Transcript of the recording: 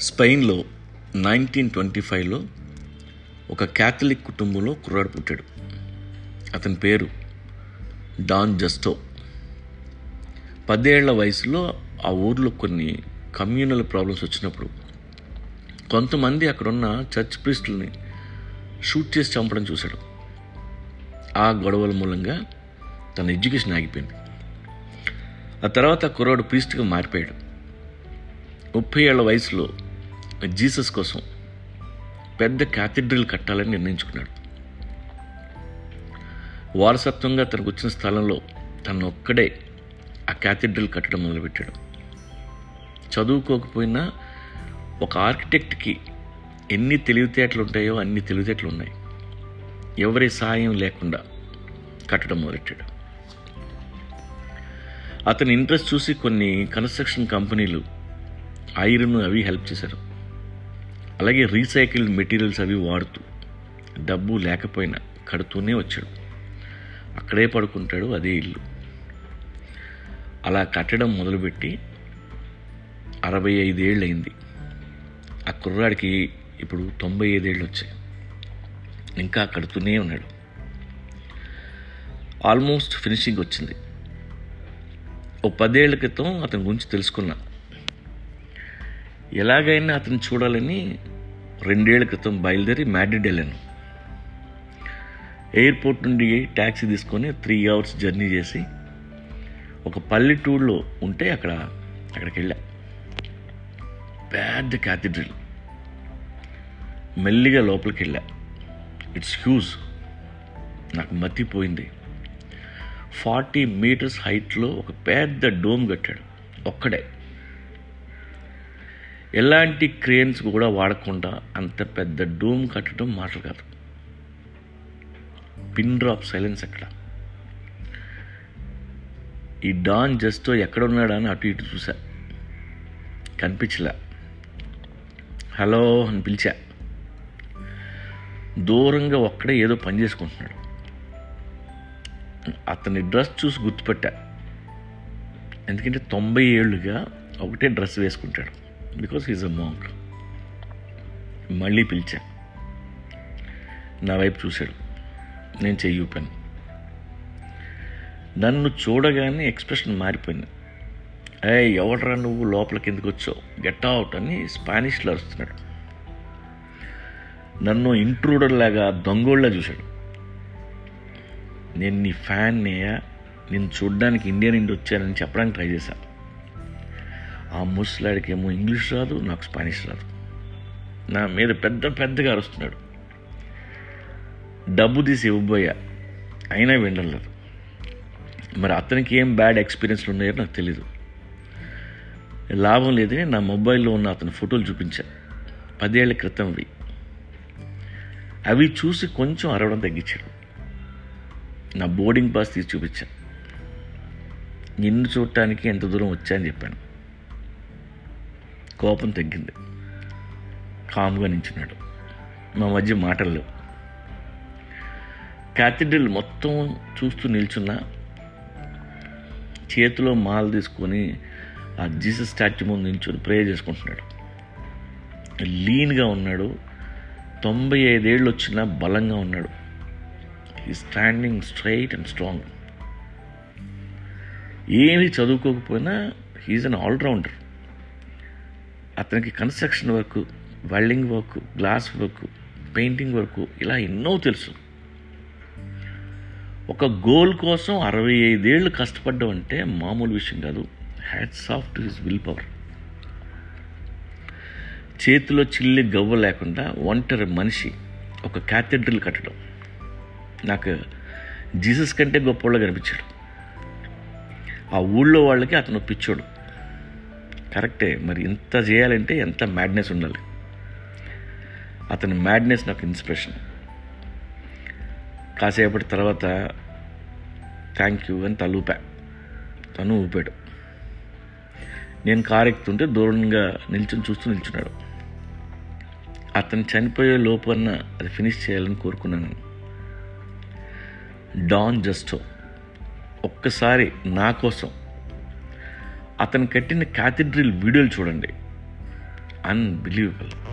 స్పెయిన్లో nineteen twenty ఫైవ్లో ఒక Catholic కుటుంబంలో కుర్రాడు పుట్టాడు. అతని పేరు డాన్ జస్టో. పదేళ్ళ వయసులో ఆ ఊర్లో కొన్ని కమ్యూనల్ ప్రాబ్లమ్స్ వచ్చినప్పుడు కొంతమంది అక్కడున్న చర్చ్ ప్రిస్టుల్ని షూట్ చేసి చంపడం చూశాడు. ఆ గొడవల మూలంగా తన ఎడ్యుకేషన్ ఆగిపోయింది. ఆ తర్వాత కుర్రోడు కుర్రాడు ప్రీస్ట్గా మారిపోయాడు. ముప్పై ఏళ్ళ వయసులో జీసస్ కోసం పెద్ద క్యాథిడ్రల్ కట్టాలని నిర్ణయించుకున్నాడు. వారసత్వంగా తనకు వచ్చిన స్థలంలో తను ఒక్కడే ఆ క్యాథిడ్రల్ కట్టడం మొదలుపెట్టాడు. చదువుకోకపోయినా ఒక ఆర్కిటెక్ట్కి ఎన్ని తెలివితేటలు ఉంటాయో అన్ని తెలివితేటలు ఉన్నాయి ఎవరి సాయం లేకుండా కట్టడం మొదలెట్టాడు. అతని ఇంట్రెస్ట్ చూసి కొన్ని కన్స్ట్రక్షన్ కంపెనీలు ఐరన్ అవి హెల్ప్ చేశారు. అలాగే రీసైకిల్డ్ మెటీరియల్స్ అవి వాడుతూ డబ్బు లేకపోయినా కడుతూనే వచ్చాడు. అక్కడే పడుకుంటాడు అదే ఇల్లు. అలా కట్టడం మొదలుపెట్టి అరవై ఐదేళ్ళు అయింది ఆ కుర్రాడికి ఇప్పుడు తొంభై ఐదేళ్ళు వచ్చాయి. ఇంకా కడుతూనే ఉన్నాడు. ఆల్మోస్ట్ ఫినిషింగ్ వచ్చింది. ఓ పదేళ్ళ క్రితం అతని గురించి తెలుసుకున్నా. ఎలాగైనా అతను చూడాలని రెండేళ్ళ క్రితం బయలుదేరి మ్యాడ్రిడ్ వెళ్ళాను. ఎయిర్పోర్ట్ నుండి ట్యాక్సీ తీసుకొని త్రీ అవర్స్ జర్నీ చేసి ఒక పల్లెటూరులో ఉంటే అక్కడ అక్కడికి వెళ్ళా. పెద్ద క్యాథిడ్రల్. మెల్లిగా లోపలికి వెళ్ళా. It's huge. నాకు మతిపోయింది. ఫార్టీ మీటర్స్ హైట్లో ఒక పెద్ద డోమ్ కట్టాడు. ఒక్కడే. ఎలాంటి క్రేన్స్ కూడా వాడకుండా అంత పెద్ద డోమ్ కట్టడం మాటలు కాదు. పిన్ డ్రాప్ సైలెన్స్ అక్కడ ఈ డాన్ జస్ట్ ఎక్కడున్నాడా అని అటు ఇటు చూసా కనిపించలే. హలో అని పిలిచా. దూరంగా ఒక్కడే ఏదో పని చేసుకుంటున్నాడు. అతని డ్రెస్ చూసి గుర్తుపెట్టా. ఎందుకంటే తొంభై ఏళ్ళుగా ఒకటే డ్రెస్ వేసుకుంటాడు. బికాస్ హీజ్ అ మాంక్ మళ్ళీ పిలిచా. నా వైపు చూశాడు. నేను చెయ్యి ఊపాను. నన్ను చూడగానే ఎక్స్ప్రెషన్ మారిపోయింది. ఏ ఎవడరా నువ్వు లోపలికి ఎందుకు వచ్చావు? గెట్ అవుట్ అని స్పానిష్లో అరుస్తున్నాడు. నన్ను ఇంట్రూడర్ లాగా దొంగోళ్ళ చూశాడు. నేను నీ ఫ్యాన్ని నేను చూడ్డానికి ఇండియా నుండి వచ్చానని చెప్పడానికి ట్రై చేశాను ఆ ముసలాడికి ఏమో ఇంగ్లీష్ రాదు నాకు స్పానిష్ రాదు. నా మీద పెద్ద పెద్దగా అరుస్తున్నాడు డబ్బు తీసి ఇవ్వబోయా. అయినా వినలేదు మరి అతనికి ఏం బ్యాడ్ ఎక్స్పీరియన్స్లు ఉన్నాయో నాకు తెలీదు. లాభం లేదని నా మొబైల్లో ఉన్న అతని ఫోటోలు చూపించా. పదేళ్ళ క్రితంవి అవి చూసి కొంచెం అరవడం తగ్గించాడు. నా బోర్డింగ్ పాస్ తీసి చూపించా. నిన్ను చూడటానికి ఎంత దూరం వచ్చా అని చెప్పాను. కోపం తగ్గింది. కామ్గా నించున్నాడు. మా మధ్య మాటలు లేవు. క్యాథిడ్రల్ మొత్తం చూస్తూ నిల్చున్నా చేతిలో మాల తీసుకొని ఆ జీసస్ స్టాచ్యూ ముందు నిల్చొని ప్రే చేసుకుంటున్నాడు. లీన్గా ఉన్నాడు. తొంభై ఐదేళ్ళు వచ్చినా బలంగా ఉన్నాడు. ఈ స్టాండింగ్ స్ట్రైట్ అండ్ స్ట్రాంగ్ ఏమీ చదువుకోకపోయినా హీజ్ అన్ ఆల్రౌండర్ అతనికి construction work welding work glass work painting work ఇలా ఎన్నో తెలుసు. ఒక గోల్ కోసం అరవై ఐదేళ్ళు కష్టపడ్డం అంటే మామూలు విషయం కాదు. Hats off to his will power చేతిలో చిల్లి గవ్వ లేకుండా ఒంటరి మనిషి ఒక క్యాథెడ్రల్ కట్టడం. నాకు జీసస్ కంటే గొప్పవాళ్ళు కనిపించాడు. ఆ ఊళ్ళో వాళ్ళకి అతను పిచ్చోడు. కరెక్టే మరి ఇంత చేయాలంటే ఎంత మ్యాడ్నెస్ ఉండాలి? అతని మ్యాడ్నెస్ నాకు ఇన్స్పిరేషన్ కాసేపటి తర్వాత థ్యాంక్ యూ అని తలూపా తను ఊపాడు. నేను కారు ఎక్కుతుంటే దూరంగా నిల్చుని చూస్తూ నిల్చున్నాడు. అతను చనిపోయే లోపు అన్న అది ఫినిష్ చేయాలని కోరుకున్నాను డాన్ జస్టో ఒక్కసారి నా కోసం. అతను కట్టిన క్యాథిడ్రిల్ వీడియోలు చూడండి. అన్బిలీవబుల్.